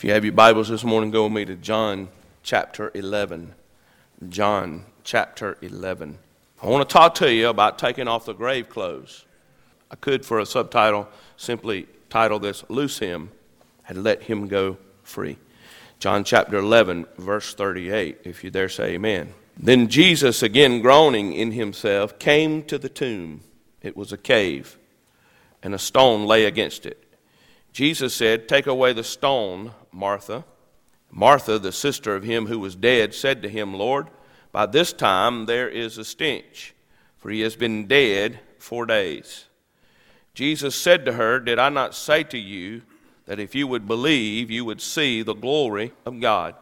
If you have your Bibles this morning, go with me to John chapter 11. John chapter 11. I want to talk to you about taking off the grave clothes. I could, for a subtitle, simply title this Loose Him and Let Him Go Free. John chapter 11, verse 38, if you dare say amen. Then Jesus, again groaning in himself, came to the tomb. It was a cave, and a stone lay against it. Jesus said, Take away the stone, Martha. Martha, the sister of him who was dead, said to him, Lord, by this time there is a stench, for he has been dead four days. Jesus said to her, Did I not say to you that if you would believe, you would see the glory of God?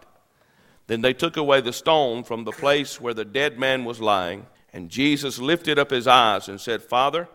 Then they took away the stone from the place where the dead man was lying, and Jesus lifted up his eyes and said, Father,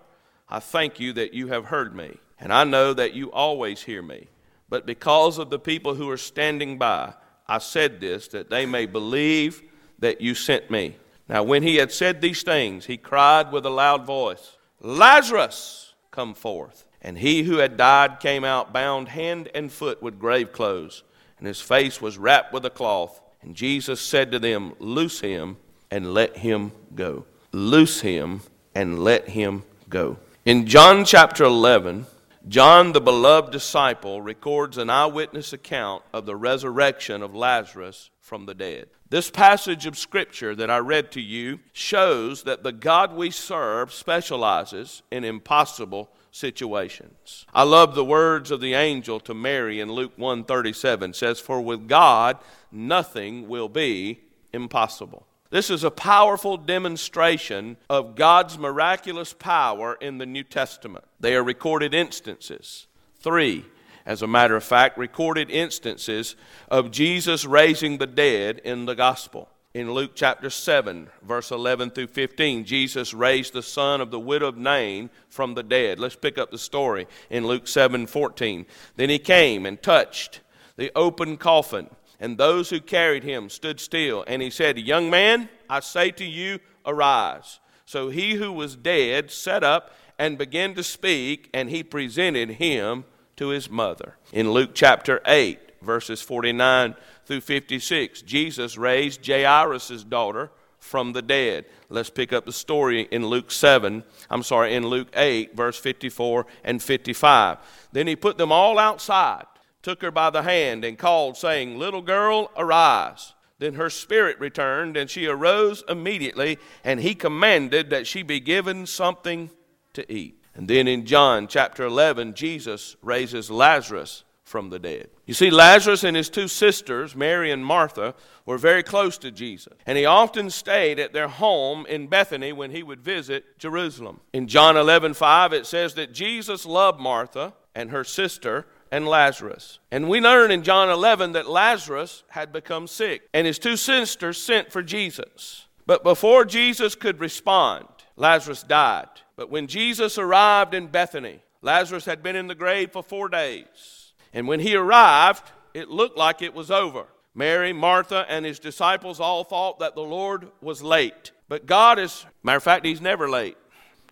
I thank you that you have heard me, and I know that you always hear me. But because of the people who are standing by, I said this, that they may believe that you sent me. Now, when he had said these things, he cried with a loud voice, Lazarus, come forth. And he who had died came out bound hand and foot with grave clothes, and his face was wrapped with a cloth. And Jesus said to them, Loose him and let him go. Loose him and let him go. In John chapter 11, John, the beloved disciple, records an eyewitness account of the resurrection of Lazarus from the dead. This passage of Scripture that I read to you shows that the God we serve specializes in impossible situations. I love the words of the angel to Mary in Luke 137 says for with God nothing will be impossible. This is a powerful demonstration of God's miraculous power in the New Testament. They are recorded instances. Three, as a matter of fact, recorded instances of Jesus raising the dead in the gospel. In Luke chapter 7, verse 11 through 15, Jesus raised the son of the widow of Nain from the dead. Let's pick up the story in Luke 7 14. Then he came and touched the open coffin and those who carried him stood still. And he said, Young man, I say to you, arise. So he who was dead sat up and began to speak, and he presented him to his mother. In Luke chapter 8, verses 49 through 56, Jesus raised Jairus' daughter from the dead. Let's pick up the story in Luke 7, I'm sorry, in Luke 8, verse 54 and 55. Then he put them all outside took her by the hand and called, saying, Little girl, arise. Then her spirit returned, and she arose immediately, and he commanded that she be given something to eat. And then in John chapter 11, Jesus raises Lazarus from the dead. You see, Lazarus and his two sisters, Mary and Martha, were very close to Jesus. And he often stayed at their home in Bethany when he would visit Jerusalem. In John 11, 5, it says that Jesus loved Martha and her sister and Lazarus. And we learn in John 11 that Lazarus had become sick, and his two sisters sent for Jesus. But before Jesus could respond, Lazarus died. But when Jesus arrived in Bethany, Lazarus had been in the grave for four days. And when he arrived, it looked like it was over. Mary, Martha, and his disciples all thought that the Lord was late. But God is, matter of fact, he's never late.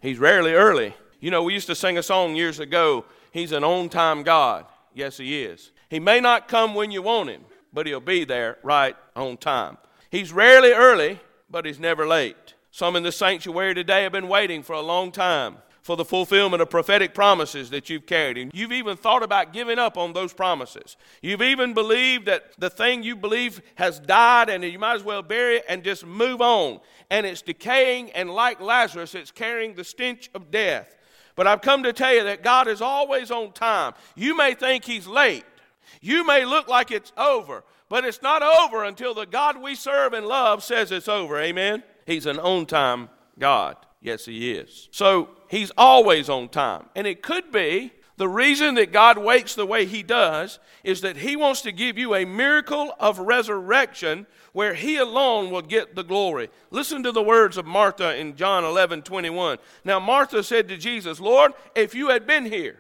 He's rarely early. You know, we used to sing a song years ago, He's an on time God. Yes, He is. He may not come when you want Him, but He'll be there right on time. He's rarely early, but He's never late. Some in the sanctuary today have been waiting for a long time for the fulfillment of prophetic promises that you've carried. And you've even thought about giving up on those promises. You've even believed that the thing you believe has died and you might as well bury it and just move on. And it's decaying, and like Lazarus, it's carrying the stench of death. But I've come to tell you that God is always on time. You may think He's late, you may look like it's over, but it's not over until the God we serve and love says it's over. Amen? He's an on time God. Yes, He is. So He's always on time. And it could be the reason that God waits the way He does is that He wants to give you a miracle of resurrection where He alone will get the glory. Listen to the words of Martha in John 11 21. Now, Martha said to Jesus, Lord, if you had been here,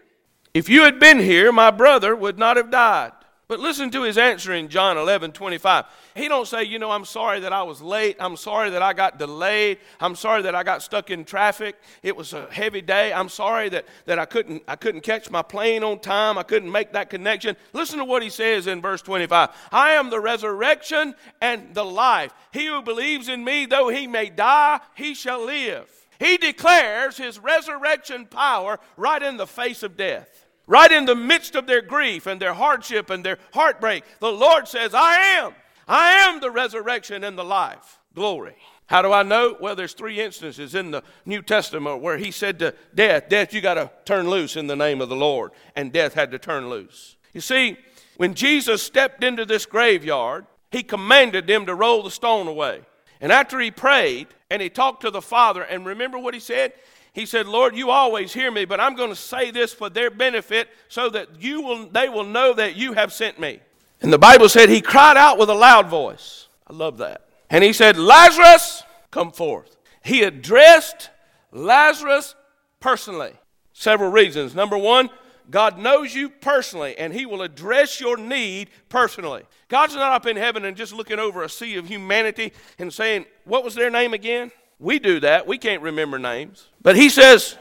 if you had been here, my brother would not have died. But listen to his answer in John 11, 25. He don't say, you know, I'm sorry that I was late. I'm sorry that I got delayed. I'm sorry that I got stuck in traffic. It was a heavy day. I'm sorry that, that I, couldn't, I couldn't catch my plane on time. I couldn't make that connection. Listen to what he says in verse 25. I am the resurrection and the life. He who believes in me, though he may die, he shall live. He declares his resurrection power right in the face of death. Right in the midst of their grief and their hardship and their heartbreak, the Lord says, I am. I am the resurrection and the life. Glory. How do I know? Well, there's three instances in the New Testament where he said to death, Death, you got to turn loose in the name of the Lord. And death had to turn loose. You see, when Jesus stepped into this graveyard, he commanded them to roll the stone away. And after he prayed and he talked to the Father, and remember what he said? He said, Lord, you always hear me, but I'm going to say this for their benefit so that you will, they will know that you have sent me. And the Bible said he cried out with a loud voice. I love that. And he said, Lazarus, come forth. He addressed Lazarus personally. Several reasons. Number one, God knows you personally, and He will address your need personally. God's not up in heaven and just looking over a sea of humanity and saying, What was their name again? We do that. We can't remember names. But he says,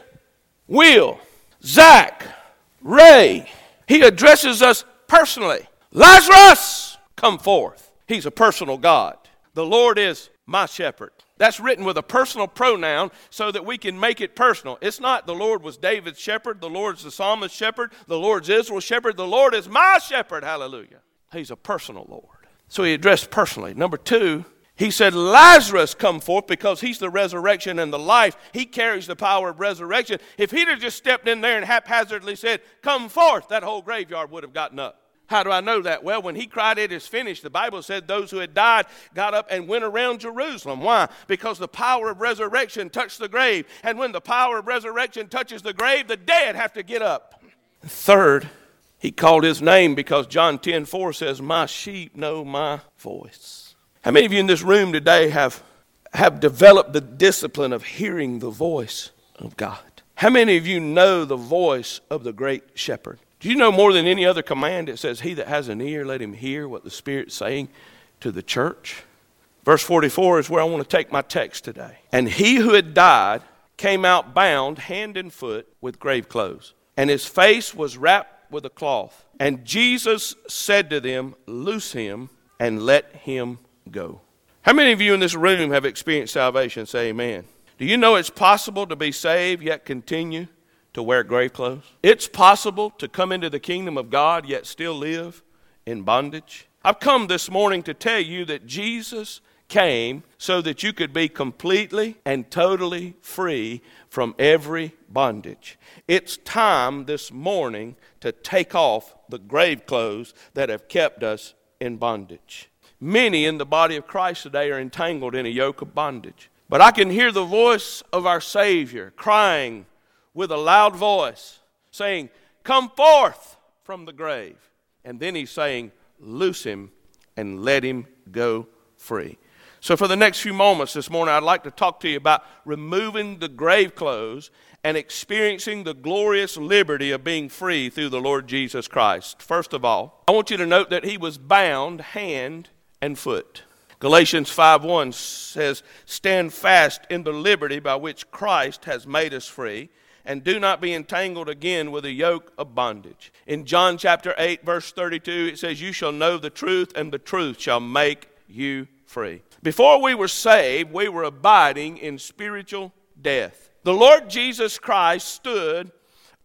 Will, Zach, Ray. He addresses us personally. Lazarus, come forth. He's a personal God. The Lord is my shepherd. That's written with a personal pronoun so that we can make it personal. It's not the Lord was David's shepherd, the Lord's the psalmist's shepherd, the Lord's Israel's shepherd. The Lord is my shepherd. Hallelujah. He's a personal Lord. So he addressed personally. Number two, he said, Lazarus come forth because he's the resurrection and the life. He carries the power of resurrection. If he'd have just stepped in there and haphazardly said, Come forth, that whole graveyard would have gotten up. How do I know that? Well, when he cried, It is finished, the Bible said those who had died got up and went around Jerusalem. Why? Because the power of resurrection touched the grave. And when the power of resurrection touches the grave, the dead have to get up. Third, he called his name because John 10 4 says, My sheep know my voice. How many of you in this room today have, have developed the discipline of hearing the voice of God? How many of you know the voice of the great shepherd? Do you know more than any other command it says, He that has an ear, let him hear what the Spirit's saying to the church? Verse 44 is where I want to take my text today. And he who had died came out bound hand and foot with grave clothes, and his face was wrapped with a cloth. And Jesus said to them, Loose him and let him go. How many of you in this room have experienced salvation? Say amen. Do you know it's possible to be saved yet continue to wear grave clothes? It's possible to come into the kingdom of God yet still live in bondage. I've come this morning to tell you that Jesus came so that you could be completely and totally free from every bondage. It's time this morning to take off the grave clothes that have kept us in bondage. Many in the body of Christ today are entangled in a yoke of bondage. But I can hear the voice of our Savior crying with a loud voice, saying, Come forth from the grave. And then he's saying, Loose him and let him go free. So, for the next few moments this morning, I'd like to talk to you about removing the grave clothes and experiencing the glorious liberty of being free through the Lord Jesus Christ. First of all, I want you to note that he was bound hand and foot. Galatians 5:1 says, "Stand fast in the liberty by which Christ has made us free, and do not be entangled again with a yoke of bondage." In John chapter 8 verse 32 it says, "You shall know the truth, and the truth shall make you free." Before we were saved, we were abiding in spiritual death. The Lord Jesus Christ stood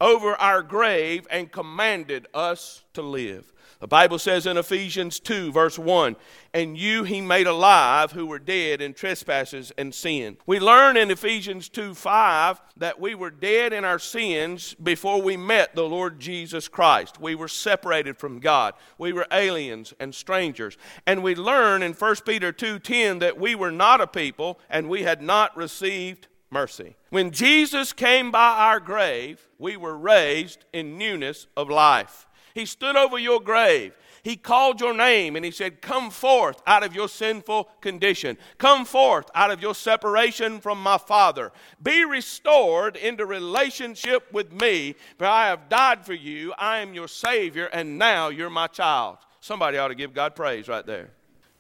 over our grave and commanded us to live. The Bible says in Ephesians 2, verse 1, and you he made alive who were dead in trespasses and sin. We learn in Ephesians 2, 5 that we were dead in our sins before we met the Lord Jesus Christ. We were separated from God. We were aliens and strangers. And we learn in 1 Peter 2:10 that we were not a people and we had not received mercy. When Jesus came by our grave, we were raised in newness of life. He stood over your grave. He called your name and he said, Come forth out of your sinful condition. Come forth out of your separation from my Father. Be restored into relationship with me, for I have died for you. I am your Savior, and now you're my child. Somebody ought to give God praise right there.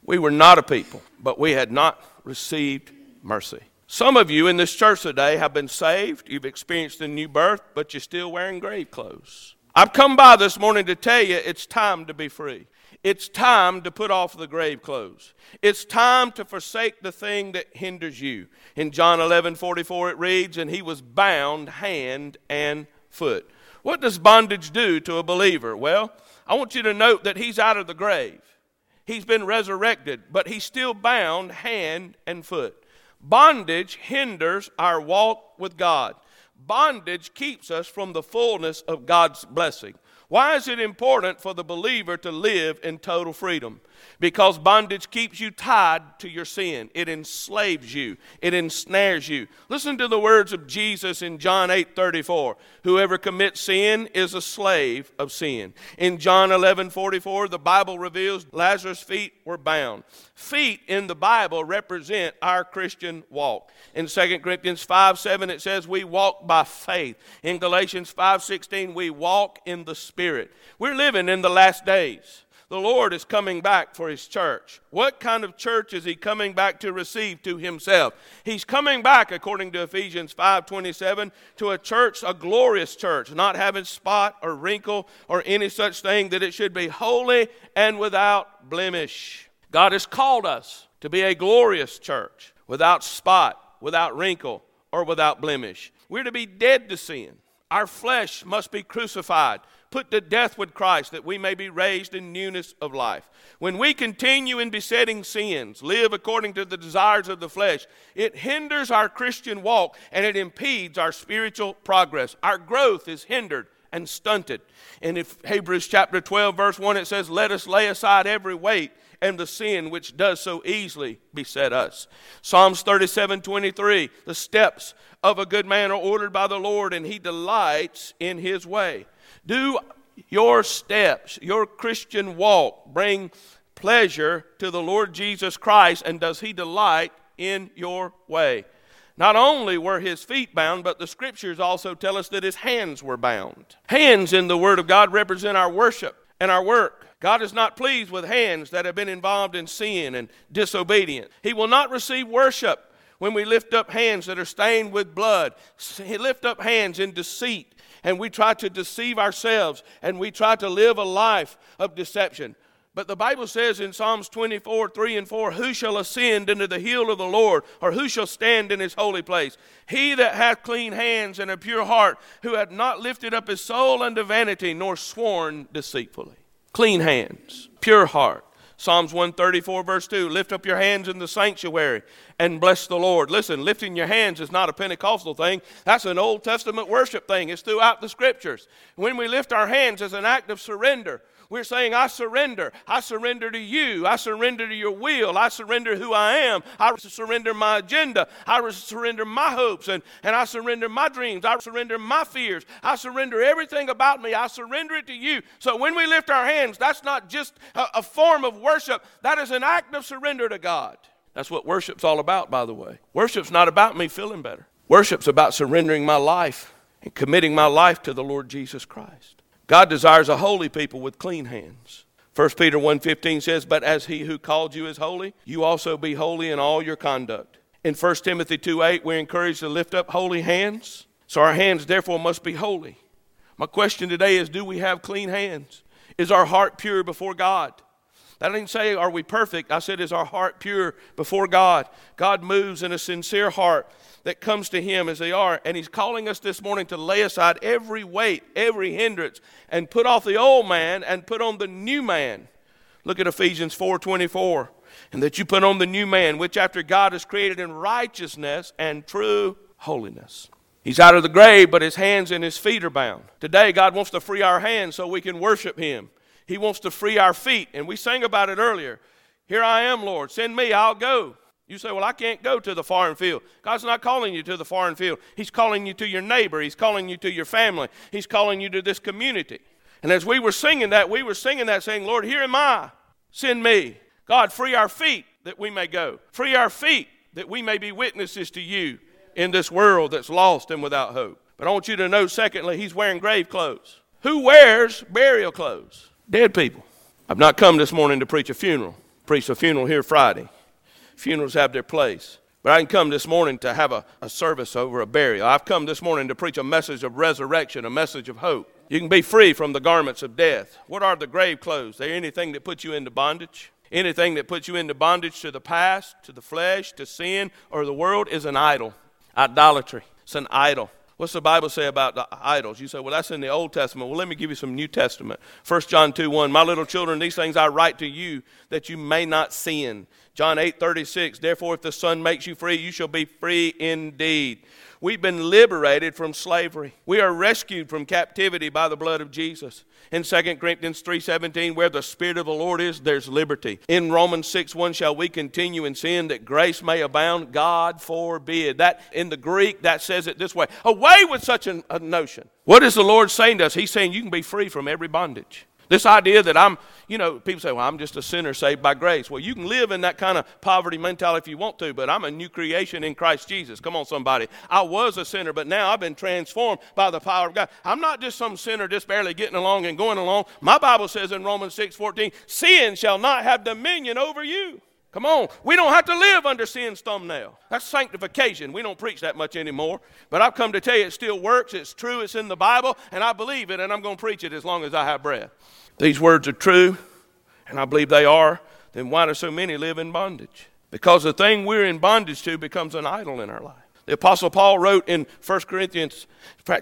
We were not a people, but we had not received mercy. Some of you in this church today have been saved, you've experienced a new birth, but you're still wearing grave clothes. I've come by this morning to tell you it's time to be free. It's time to put off the grave clothes. It's time to forsake the thing that hinders you. In John 11 44, it reads, And he was bound hand and foot. What does bondage do to a believer? Well, I want you to note that he's out of the grave. He's been resurrected, but he's still bound hand and foot. Bondage hinders our walk with God. Bondage keeps us from the fullness of God's blessing. Why is it important for the believer to live in total freedom? Because bondage keeps you tied to your sin. It enslaves you. It ensnares you. Listen to the words of Jesus in John 8 34. Whoever commits sin is a slave of sin. In John 11 44, the Bible reveals Lazarus' feet were bound. Feet in the Bible represent our Christian walk. In 2 Corinthians 5 7, it says we walk by faith. In Galatians 5 16, we walk in the Spirit. We're living in the last days. The Lord is coming back for His church. What kind of church is He coming back to receive to Himself? He's coming back, according to Ephesians 5.27, to a church, a glorious church, not having spot or wrinkle or any such thing, that it should be holy and without blemish. God has called us to be a glorious church, without spot, without wrinkle, or without blemish. We're to be dead to sin. Our flesh must be crucified put to death with Christ that we may be raised in newness of life. When we continue in besetting sins, live according to the desires of the flesh, it hinders our Christian walk and it impedes our spiritual progress. Our growth is hindered and stunted. And if Hebrews chapter 12 verse 1 it says, "Let us lay aside every weight and the sin which does so easily beset us." Psalms 37:23, "The steps of a good man are ordered by the Lord, and he delights in his way." Do your steps, your Christian walk, bring pleasure to the Lord Jesus Christ, and does He delight in your way? Not only were his feet bound, but the scriptures also tell us that his hands were bound. Hands in the Word of God represent our worship and our work. God is not pleased with hands that have been involved in sin and disobedience. He will not receive worship when we lift up hands that are stained with blood. He lift up hands in deceit and we try to deceive ourselves and we try to live a life of deception. But the Bible says in Psalms 24, 3 and 4, Who shall ascend into the hill of the Lord, or who shall stand in his holy place? He that hath clean hands and a pure heart, who hath not lifted up his soul unto vanity, nor sworn deceitfully. Clean hands, pure heart. Psalms 134, verse 2 Lift up your hands in the sanctuary and bless the Lord. Listen, lifting your hands is not a Pentecostal thing, that's an Old Testament worship thing. It's throughout the scriptures. When we lift our hands as an act of surrender, we're saying, I surrender. I surrender to you. I surrender to your will. I surrender who I am. I surrender my agenda. I surrender my hopes and, and I surrender my dreams. I surrender my fears. I surrender everything about me. I surrender it to you. So when we lift our hands, that's not just a, a form of worship, that is an act of surrender to God. That's what worship's all about, by the way. Worship's not about me feeling better. Worship's about surrendering my life and committing my life to the Lord Jesus Christ. God desires a holy people with clean hands. 1 Peter 1:15 says, "But as he who called you is holy, you also be holy in all your conduct." In 1 Timothy 2:8, we're encouraged to lift up holy hands. So our hands therefore must be holy. My question today is do we have clean hands? Is our heart pure before God? I didn't say, are we perfect? I said, is our heart pure before God? God moves in a sincere heart that comes to Him as they are. And He's calling us this morning to lay aside every weight, every hindrance, and put off the old man and put on the new man. Look at Ephesians 4:24. And that you put on the new man, which after God is created in righteousness and true holiness. He's out of the grave, but his hands and his feet are bound. Today, God wants to free our hands so we can worship Him. He wants to free our feet. And we sang about it earlier. Here I am, Lord. Send me, I'll go. You say, Well, I can't go to the foreign field. God's not calling you to the foreign field. He's calling you to your neighbor. He's calling you to your family. He's calling you to this community. And as we were singing that, we were singing that saying, Lord, here am I. Send me. God, free our feet that we may go. Free our feet that we may be witnesses to you in this world that's lost and without hope. But I want you to know, secondly, he's wearing grave clothes. Who wears burial clothes? Dead people. I've not come this morning to preach a funeral. Preach a funeral here Friday. Funerals have their place. But I didn't come this morning to have a, a service over a burial. I've come this morning to preach a message of resurrection, a message of hope. You can be free from the garments of death. What are the grave clothes? They're anything that puts you into bondage. Anything that puts you into bondage to the past, to the flesh, to sin, or the world is an idol. Idolatry. It's an idol. What's the Bible say about the idols? You say, well, that's in the Old Testament. Well, let me give you some New Testament. 1 John 2 1. My little children, these things I write to you that you may not sin. John 8 36. Therefore, if the Son makes you free, you shall be free indeed. We've been liberated from slavery. We are rescued from captivity by the blood of Jesus. In 2 Corinthians 3:17, where the Spirit of the Lord is, there's liberty. In Romans 6, 1, shall we continue in sin that grace may abound? God forbid. That in the Greek, that says it this way. Away with such a, a notion. What is the Lord saying to us? He's saying you can be free from every bondage. This idea that I'm, you know, people say, well, I'm just a sinner saved by grace. Well, you can live in that kind of poverty mentality if you want to, but I'm a new creation in Christ Jesus. Come on, somebody. I was a sinner, but now I've been transformed by the power of God. I'm not just some sinner just barely getting along and going along. My Bible says in Romans 6 14, sin shall not have dominion over you. Come on. We don't have to live under sin's thumbnail. That's sanctification. We don't preach that much anymore. But I've come to tell you it still works. It's true. It's in the Bible. And I believe it. And I'm going to preach it as long as I have breath. These words are true. And I believe they are. Then why do so many live in bondage? Because the thing we're in bondage to becomes an idol in our life. The Apostle Paul wrote in 1 Corinthians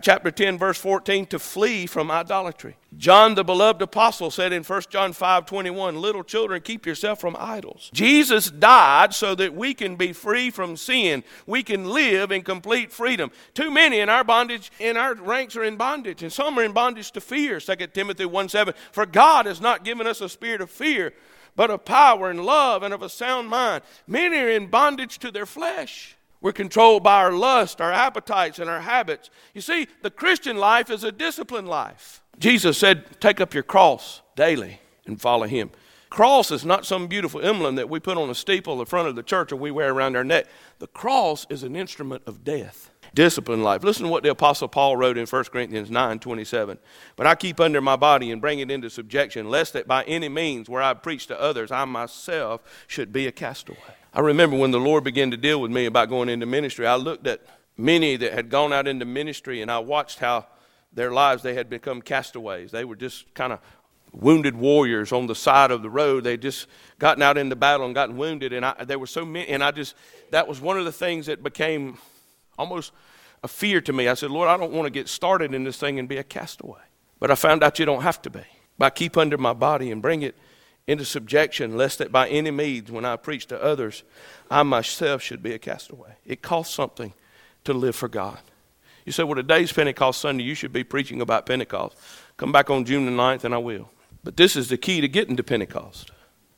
chapter 10, verse 14, to flee from idolatry. John, the beloved apostle, said in 1 John 5 21, Little children, keep yourself from idols. Jesus died so that we can be free from sin. We can live in complete freedom. Too many in our bondage, in our ranks are in bondage, and some are in bondage to fear. 2 Timothy 1 7, For God has not given us a spirit of fear, but of power and love and of a sound mind. Many are in bondage to their flesh. We're controlled by our lust, our appetites, and our habits. You see, the Christian life is a disciplined life. Jesus said, Take up your cross daily and follow him. Cross is not some beautiful emblem that we put on a steeple, the front of the church, or we wear around our neck. The cross is an instrument of death. Disciplined life. Listen to what the Apostle Paul wrote in 1 Corinthians 9 27. But I keep under my body and bring it into subjection, lest that by any means, where I preach to others, I myself should be a castaway. I remember when the Lord began to deal with me about going into ministry, I looked at many that had gone out into ministry and I watched how their lives they had become castaways. They were just kind of wounded warriors on the side of the road. They just gotten out into battle and gotten wounded, and I, there were so many. And I just that was one of the things that became almost a fear to me. I said, Lord, I don't want to get started in this thing and be a castaway. But I found out you don't have to be. By keep under my body and bring it into subjection, lest that by any means, when I preach to others, I myself should be a castaway. It costs something to live for God. You say, well, today's Pentecost Sunday, you should be preaching about Pentecost. Come back on June the 9th, and I will. But this is the key to getting to Pentecost.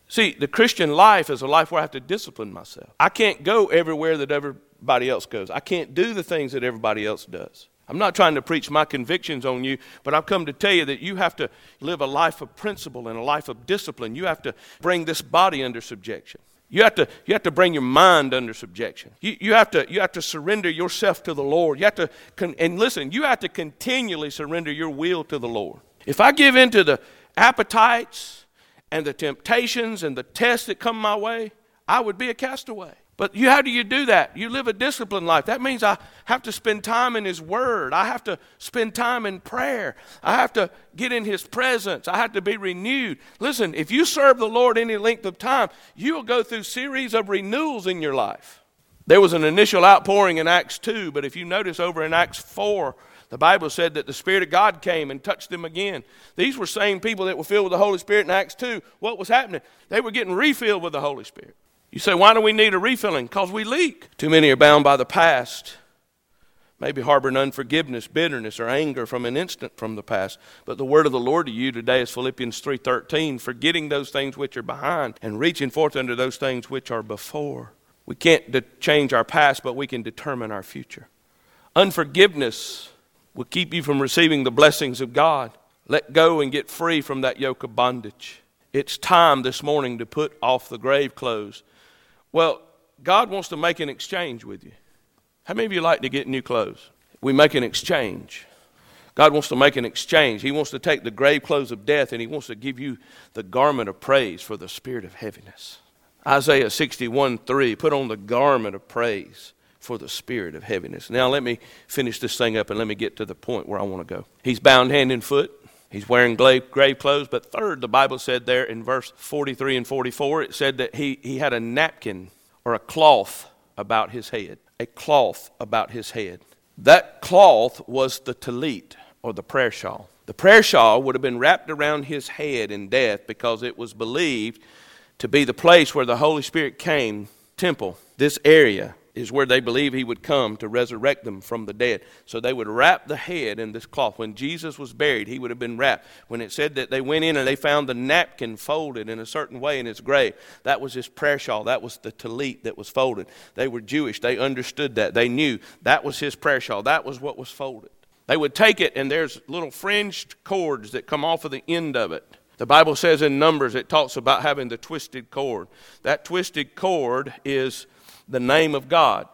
See, the Christian life is a life where I have to discipline myself. I can't go everywhere that everybody else goes, I can't do the things that everybody else does. I'm not trying to preach my convictions on you, but I've come to tell you that you have to live a life of principle and a life of discipline. You have to bring this body under subjection. You have to, you have to bring your mind under subjection. You, you, have to, you have to surrender yourself to the Lord. You have to, con- and listen, you have to continually surrender your will to the Lord. If I give in to the appetites and the temptations and the tests that come my way, I would be a castaway. But you, how do you do that? You live a disciplined life. That means I have to spend time in His Word. I have to spend time in prayer. I have to get in His presence. I have to be renewed. Listen, if you serve the Lord any length of time, you will go through series of renewals in your life. There was an initial outpouring in Acts 2, but if you notice over in Acts 4, the Bible said that the Spirit of God came and touched them again. These were same people that were filled with the Holy Spirit in Acts 2. What was happening? They were getting refilled with the Holy Spirit. You say, why do we need a refilling? Because we leak. Too many are bound by the past, maybe harboring unforgiveness, bitterness, or anger from an instant from the past. But the word of the Lord to you today is Philippians 3:13, forgetting those things which are behind and reaching forth unto those things which are before. We can't de- change our past, but we can determine our future. Unforgiveness will keep you from receiving the blessings of God. Let go and get free from that yoke of bondage. It's time this morning to put off the grave clothes well, God wants to make an exchange with you. How many of you like to get new clothes? We make an exchange. God wants to make an exchange. He wants to take the grave clothes of death and He wants to give you the garment of praise for the spirit of heaviness. Isaiah 61 3, put on the garment of praise for the spirit of heaviness. Now, let me finish this thing up and let me get to the point where I want to go. He's bound hand and foot. He's wearing grave clothes. But third, the Bible said there in verse 43 and 44, it said that he, he had a napkin or a cloth about his head. A cloth about his head. That cloth was the talit or the prayer shawl. The prayer shawl would have been wrapped around his head in death because it was believed to be the place where the Holy Spirit came, temple, this area is where they believe he would come to resurrect them from the dead. So they would wrap the head in this cloth. When Jesus was buried, he would have been wrapped. When it said that they went in and they found the napkin folded in a certain way in his grave, that was his prayer shawl. That was the talit that was folded. They were Jewish. They understood that. They knew that was his prayer shawl. That was what was folded. They would take it, and there's little fringed cords that come off of the end of it. The Bible says in Numbers, it talks about having the twisted cord. That twisted cord is the name of God.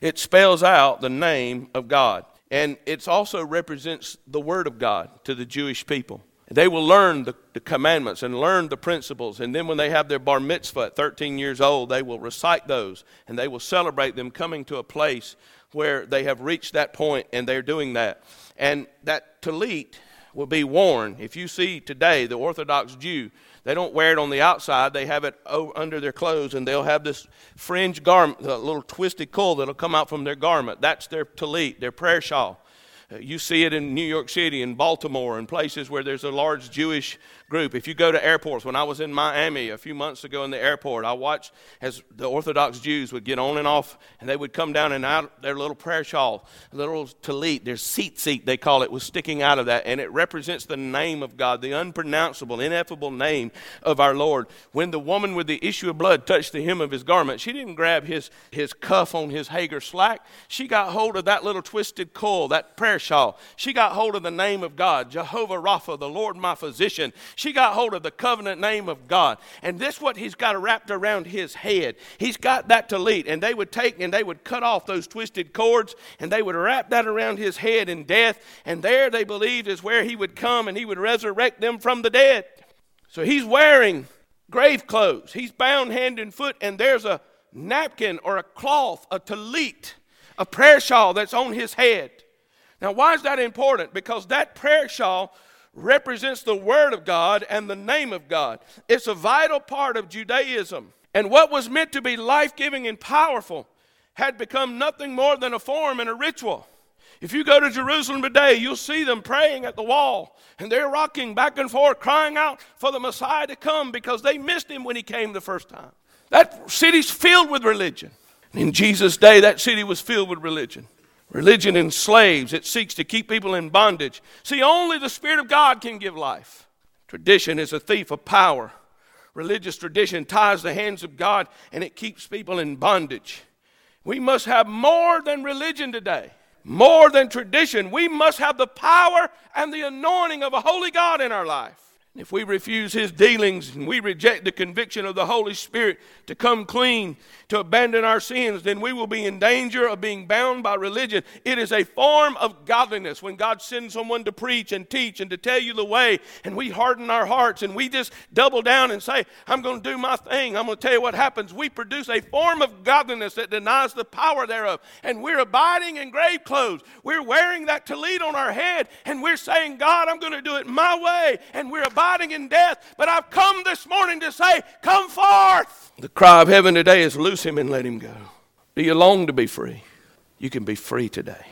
It spells out the name of God. And it also represents the Word of God to the Jewish people. They will learn the, the, commandments and learn the principles. And then when they have their bar mitzvah at 13 years old, they will recite those and they will celebrate them coming to a place where they have reached that point and they're doing that. And that talit will be worn. If you see today the Orthodox Jew, they don't wear it on the outside. They have it under their clothes, and they'll have this fringe garment, a little twisted cord that'll come out from their garment. That's their talit, their prayer shawl. Uh, you see it in New York City and Baltimore and places where there's a large Jewish group. If you go to airports, when I was in Miami a few months ago in the airport, I watched as the Orthodox Jews would get on and off, and they would come down and out their little prayer shawl, little talit, their tzitzit they call it, was sticking out of that, and it represents the name of God, the unpronounceable, ineffable name of our Lord. When the woman with the issue of blood touched the hem of his garment, she didn't grab his his cuff on his Haggar slack. She got hold of that little twisted coil, that prayer shawl. She got hold of the name of God, Jehovah Rapha, the Lord my physician. She got hold of the covenant name of God. And this what he's got wrapped around his head. He's got that talit. And they would take and they would cut off those twisted cords and they would wrap that around his head in death. And there they believed is where he would come and he would resurrect them from the dead. So he's wearing grave clothes. He's bound hand and foot, and there's a napkin or a cloth, a talit, a prayer shawl that's on his head. Now, why is that important? Because that prayer shawl represents the Word of God and the name of God. It's a vital part of Judaism. And what was meant to be life giving and powerful had become nothing more than a form and a ritual. If you go to Jerusalem today, you'll see them praying at the wall and they're rocking back and forth, crying out for the Messiah to come because they missed him when he came the first time. That city's filled with religion. In Jesus' day, that city was filled with religion. Religion enslaves, it seeks to keep people in bondage. See, only the Spirit of God can give life. Tradition is a thief of power. Religious tradition ties the hands of God and it keeps people in bondage. We must have more than religion today, more than tradition. We must have the power and the anointing of a holy God in our life. If we refuse his dealings and we reject the conviction of the Holy Spirit to come clean, to abandon our sins, then we will be in danger of being bound by religion. It is a form of godliness when God sends someone to preach and teach and to tell you the way, and we harden our hearts and we just double down and say, I'm going to do my thing. I'm going to tell you what happens. We produce a form of godliness that denies the power thereof. And we're abiding in grave clothes. We're wearing that talit on our head, and we're saying, God, I'm going to do it my way. And we're abiding in death, but I've come this morning to say, Come forth. The cry of heaven today is loose him and let him go. Do you long to be free? You can be free today.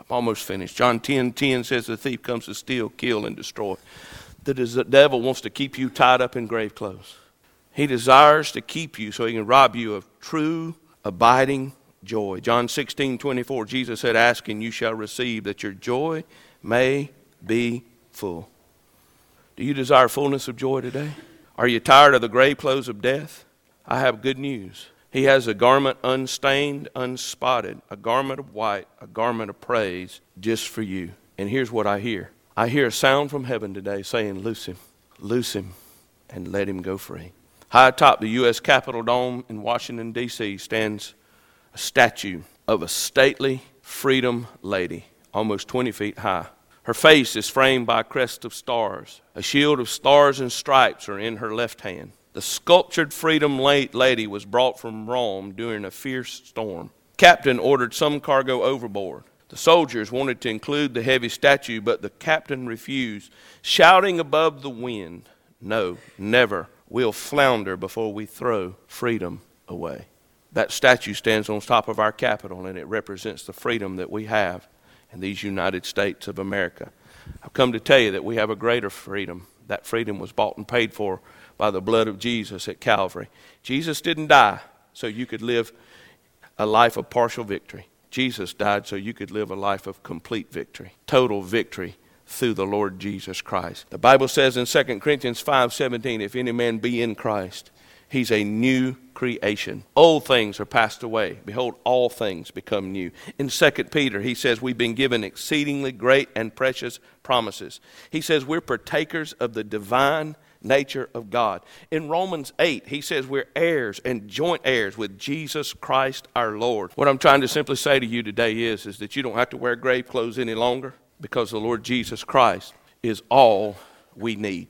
I'm almost finished. John 10 10 says, The thief comes to steal, kill, and destroy. The devil wants to keep you tied up in grave clothes. He desires to keep you so he can rob you of true, abiding joy. John 16 24, Jesus said, Ask and you shall receive, that your joy may be full. Do you desire fullness of joy today? Are you tired of the grave clothes of death? I have good news. He has a garment unstained, unspotted, a garment of white, a garment of praise just for you. And here's what I hear I hear a sound from heaven today saying, Loose him, loose him, and let him go free. High atop the U.S. Capitol Dome in Washington, D.C., stands a statue of a stately freedom lady, almost 20 feet high. Her face is framed by a crest of stars. A shield of stars and stripes are in her left hand. The sculptured freedom lady was brought from Rome during a fierce storm. Captain ordered some cargo overboard. The soldiers wanted to include the heavy statue, but the captain refused, shouting above the wind, No, never. We'll flounder before we throw freedom away. That statue stands on top of our Capitol, and it represents the freedom that we have in these United States of America. I've come to tell you that we have a greater freedom. That freedom was bought and paid for by the blood of Jesus at Calvary. Jesus didn't die so you could live a life of partial victory. Jesus died so you could live a life of complete victory, total victory through the Lord Jesus Christ. The Bible says in 2 Corinthians 5:17, if any man be in Christ, He's a new creation. Old things are passed away. Behold, all things become new. In 2 Peter, he says, We've been given exceedingly great and precious promises. He says, We're partakers of the divine nature of God. In Romans 8, he says, We're heirs and joint heirs with Jesus Christ our Lord. What I'm trying to simply say to you today is, is that you don't have to wear grave clothes any longer because the Lord Jesus Christ is all we need.